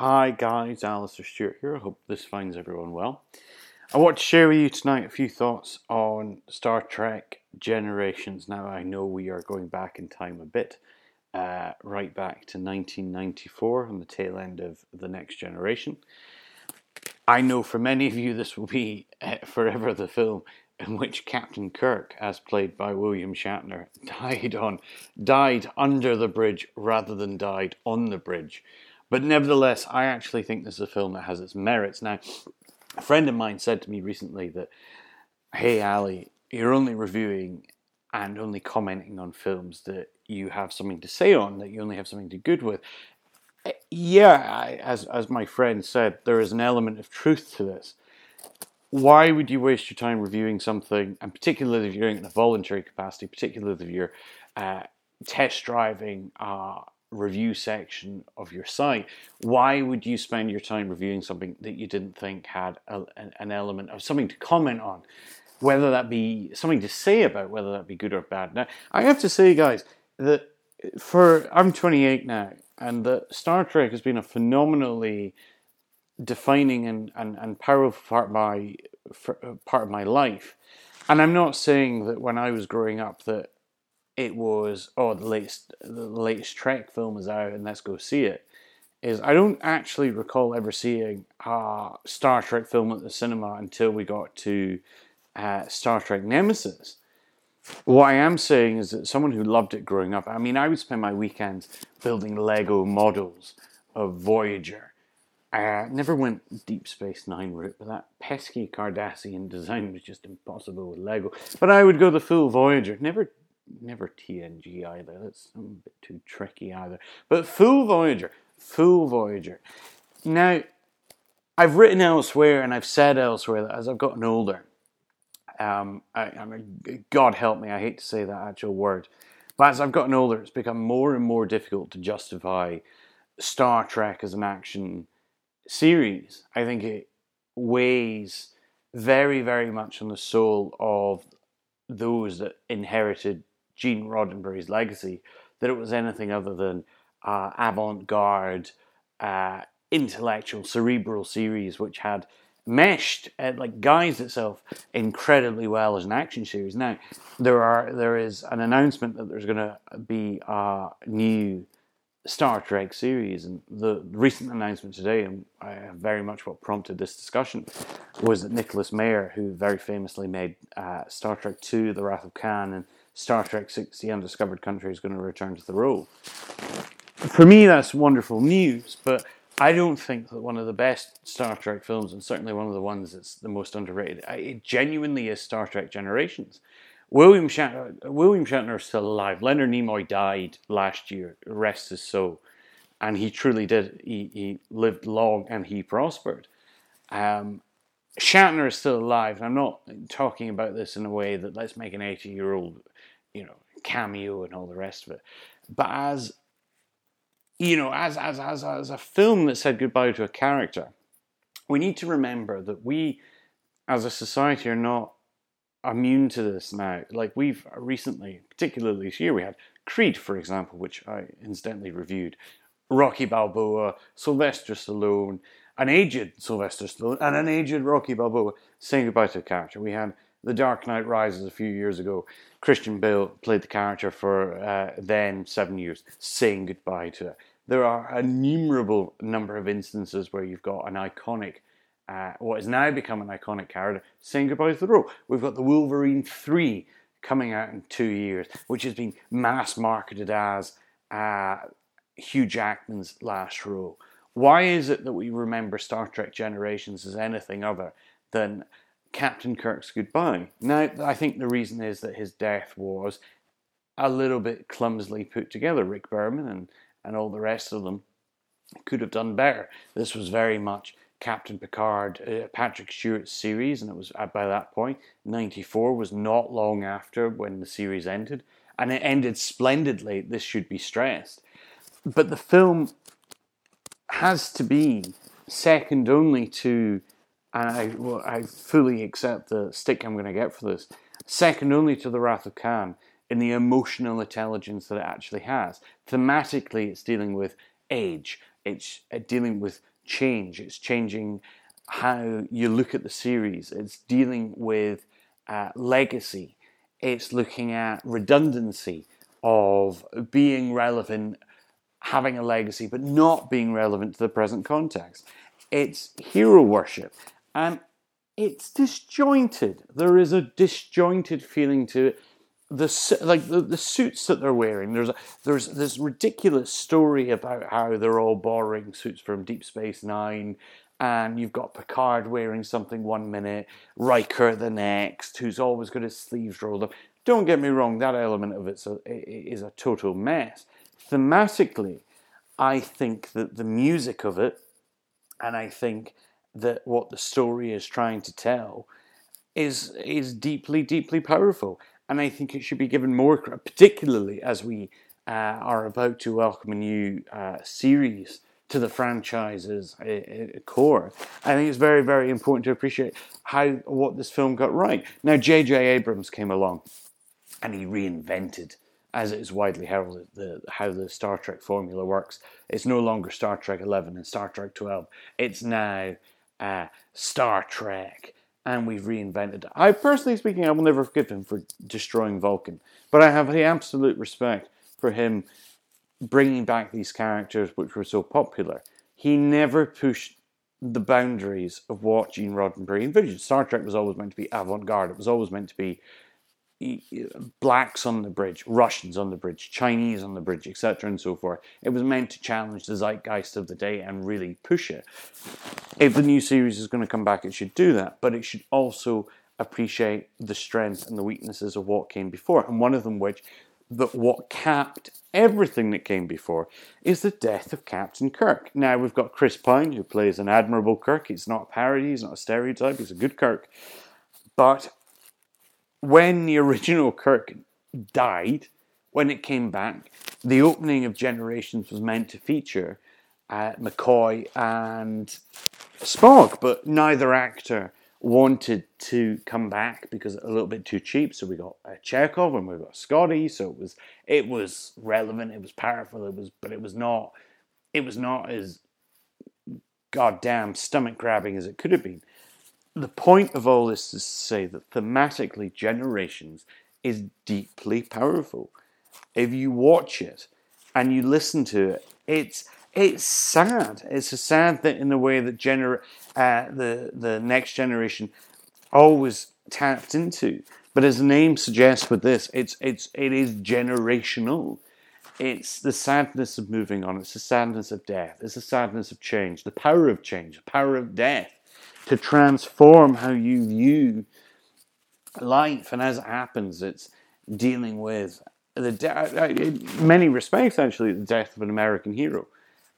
Hi guys, Alistair Stewart here. I hope this finds everyone well. I want to share with you tonight a few thoughts on Star Trek Generations. Now, I know we are going back in time a bit, uh, right back to 1994 on the tail end of The Next Generation. I know for many of you this will be uh, forever the film in which Captain Kirk, as played by William Shatner, died on died under the bridge rather than died on the bridge. But nevertheless, I actually think this is a film that has its merits. Now, a friend of mine said to me recently that, hey, Ali, you're only reviewing and only commenting on films that you have something to say on, that you only have something to good with. Eh, yeah, I, as, as my friend said, there is an element of truth to this. Why would you waste your time reviewing something, and particularly if you're doing it in a voluntary capacity, particularly if you're uh, test driving uh, review section of your site, why would you spend your time reviewing something that you didn't think had a, an element of something to comment on? Whether that be something to say about, whether that be good or bad. Now, I have to say, guys, that for I'm 28 now, and that Star Trek has been a phenomenally defining and, and, and powerful part of my part of my life. And I'm not saying that when I was growing up that it was oh the latest the latest Trek film is out and let's go see it. Is I don't actually recall ever seeing a Star Trek film at the cinema until we got to uh, Star Trek Nemesis. What I am saying is that someone who loved it growing up, I mean, I would spend my weekends building Lego models of Voyager. I uh, never went Deep Space Nine route, but that pesky Cardassian design was just impossible with Lego. But I would go the full Voyager. Never never TNG either. That's a bit too tricky either. But full Voyager, full Voyager. Now, I've written elsewhere and I've said elsewhere that as I've gotten older, um, I, I mean, God help me, I hate to say that actual word, but as I've gotten older, it's become more and more difficult to justify Star Trek as an action series. I think it weighs very, very much on the soul of those that inherited Gene Roddenberry's legacy that it was anything other than uh, avant-garde, uh, intellectual, cerebral series which had meshed, uh, like guised itself incredibly well as an action series. Now, there are there is an announcement that there's going to be a new Star Trek series, and the recent announcement today, and very much what prompted this discussion, was that Nicholas Meyer, who very famously made uh, Star Trek II: The Wrath of Khan and Star Trek 6 The Undiscovered Country is going to return to the role. For me, that's wonderful news, but I don't think that one of the best Star Trek films, and certainly one of the ones that's the most underrated, it genuinely is Star Trek Generations. William Shatner, William Shatner is still alive. Leonard Nimoy died last year, rest his soul. And he truly did. He, he lived long and he prospered. Um, Shatner is still alive. And I'm not talking about this in a way that let's make an 80 year old you know, cameo and all the rest of it. But as you know, as as as as a film that said goodbye to a character, we need to remember that we, as a society, are not immune to this now. Like we've uh, recently, particularly this year, we had Creed, for example, which I incidentally reviewed. Rocky Balboa, Sylvester Stallone, an aged Sylvester Stallone, and an aged Rocky Balboa saying goodbye to a character. We had The Dark Knight Rises a few years ago. Christian Bale played the character for uh, then seven years, saying goodbye to it. There are innumerable number of instances where you've got an iconic, uh, what has now become an iconic character, saying goodbye to the role. We've got the Wolverine 3 coming out in two years, which has been mass marketed as uh, Hugh Jackman's last role. Why is it that we remember Star Trek Generations as anything other than Captain Kirk's goodbye. Now, I think the reason is that his death was a little bit clumsily put together. Rick Berman and, and all the rest of them could have done better. This was very much Captain Picard, uh, Patrick Stewart's series, and it was by that point, 94 was not long after when the series ended, and it ended splendidly. This should be stressed. But the film has to be second only to and I, well, I fully accept the stick I'm going to get for this. Second only to The Wrath of Khan in the emotional intelligence that it actually has. Thematically, it's dealing with age. It's uh, dealing with change. It's changing how you look at the series. It's dealing with uh, legacy. It's looking at redundancy of being relevant, having a legacy, but not being relevant to the present context. It's hero worship. And it's disjointed. There is a disjointed feeling to it the like the, the suits that they're wearing. There's a, there's this ridiculous story about how they're all borrowing suits from Deep Space Nine, and you've got Picard wearing something one minute, Riker the next, who's always got his sleeves rolled up. Don't get me wrong, that element of it's a, is a total mess. Thematically, I think that the music of it, and I think that what the story is trying to tell, is is deeply, deeply powerful and I think it should be given more, particularly as we uh, are about to welcome a new uh, series to the franchise's uh, uh core. I think it's very, very important to appreciate how what this film got right. Now, J.J. Abrams came along, and he reinvented, as it is widely heralded, the, how the Star Trek formula works. It's no longer Star Trek Eleven and Star Trek Twelve. It's now uh, Star Trek and we've reinvented it. I personally speaking, I will never forgive him for destroying Vulcan, but I have the absolute respect for him bringing back these characters which were so popular. He never pushed the boundaries of what Gene Roddenberry envisioned. Star Trek was always meant to be avant-garde. It was always meant to be blacks on the bridge, Russians on the bridge, Chinese on the bridge, etc., and so forth. It was meant to challenge the zeitgeist of the day and really push it. If the new series is going to come back, it should do that, but it should also appreciate the strengths and the weaknesses of what came before. And one of them, which that what capped everything that came before, is the death of Captain Kirk. Now we've got Chris Pine, who plays an admirable Kirk. He's not a parody, he's not a stereotype, he's a good Kirk. But when the original Kirk died, when it came back, the opening of Generations was meant to feature uh, McCoy and Spock, but neither actor wanted to come back because a little bit too cheap. So we got uh, Chekov and we got Scotty. So it was it was relevant, it was powerful, it was, but it was not it was not as goddamn stomach grabbing as it could have been the point of all this is to say that thematically, Generations is deeply powerful. If you watch it and you listen to it, it's it's sad. It's a sad that in the way that gener- uh, the the next generation always tapped into. But as the name suggests, with this, it's it's it is generational. It's the sadness of moving on. It's the sadness of death. It's the sadness of change. The power of change. The power of death to transform how you view life. And as it happens, it's dealing with the de- in many respects, actually, the death of an American hero,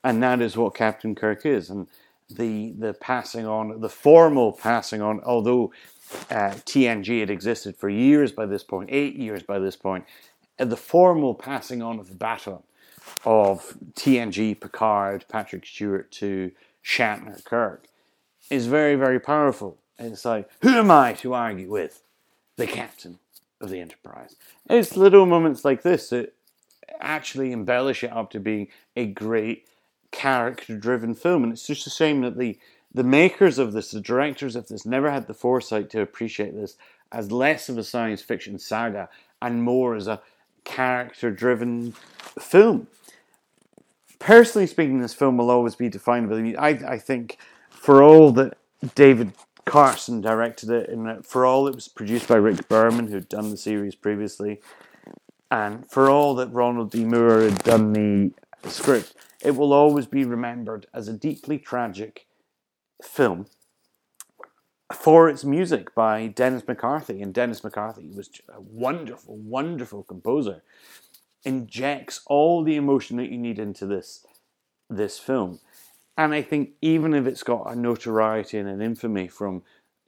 and that is what Captain Kirk is. And the the passing on, the formal passing on, although uh, TNG had existed for years by this point, eight years by this point, uh, the formal passing on of the baton of TNG, Picard, Patrick Stewart to Shatner, Kirk is very, very powerful. It's like, who am I to argue with? The captain of the Enterprise. It's little moments like this that actually embellish it up to being a great character driven film. And it's just a shame that the, the makers of this, the directors of this, never had the foresight to appreciate this as less of a science fiction saga and more as a character driven film. Personally speaking, this film will always be defined by I, I think for all that David Carson directed it, and for all it was produced by Rick Berman, who'd done the series previously, and for all that Ronald D. Moore had done the script, it will always be remembered as a deeply tragic film for its music by Dennis McCarthy. And Dennis McCarthy was a wonderful, wonderful composer. Injects all the emotion that you need into this this film. And I think even if it's got a notoriety and an infamy from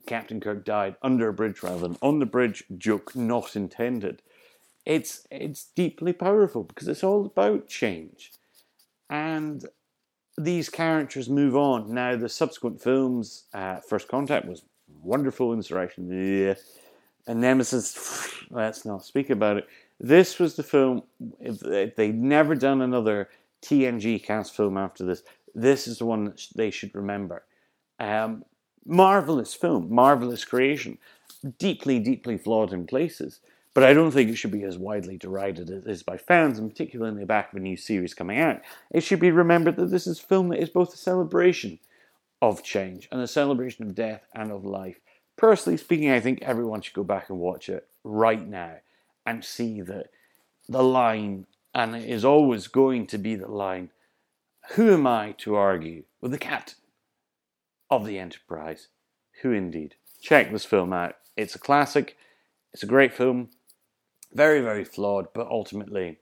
Captain Kirk died under a bridge rather than on the bridge, joke not intended, it's it's deeply powerful because it's all about change. And these characters move on. Now the subsequent films, uh, First Contact was wonderful insurrection. Yeah. And Nemesis, let's not speak about it. This was the film, if they'd never done another TNG cast film after this. This is the one that they should remember. Um, marvelous film, marvelous creation, deeply, deeply flawed in places. But I don't think it should be as widely derided as it is by fans, and particularly in the back of a new series coming out. It should be remembered that this is a film that is both a celebration of change and a celebration of death and of life. Personally speaking, I think everyone should go back and watch it right now and see that the line, and it is always going to be the line, who am I to argue with the captain of the Enterprise? Who indeed? Check this film out. It's a classic. It's a great film. Very, very flawed, but ultimately,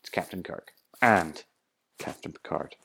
it's Captain Kirk and Captain Picard.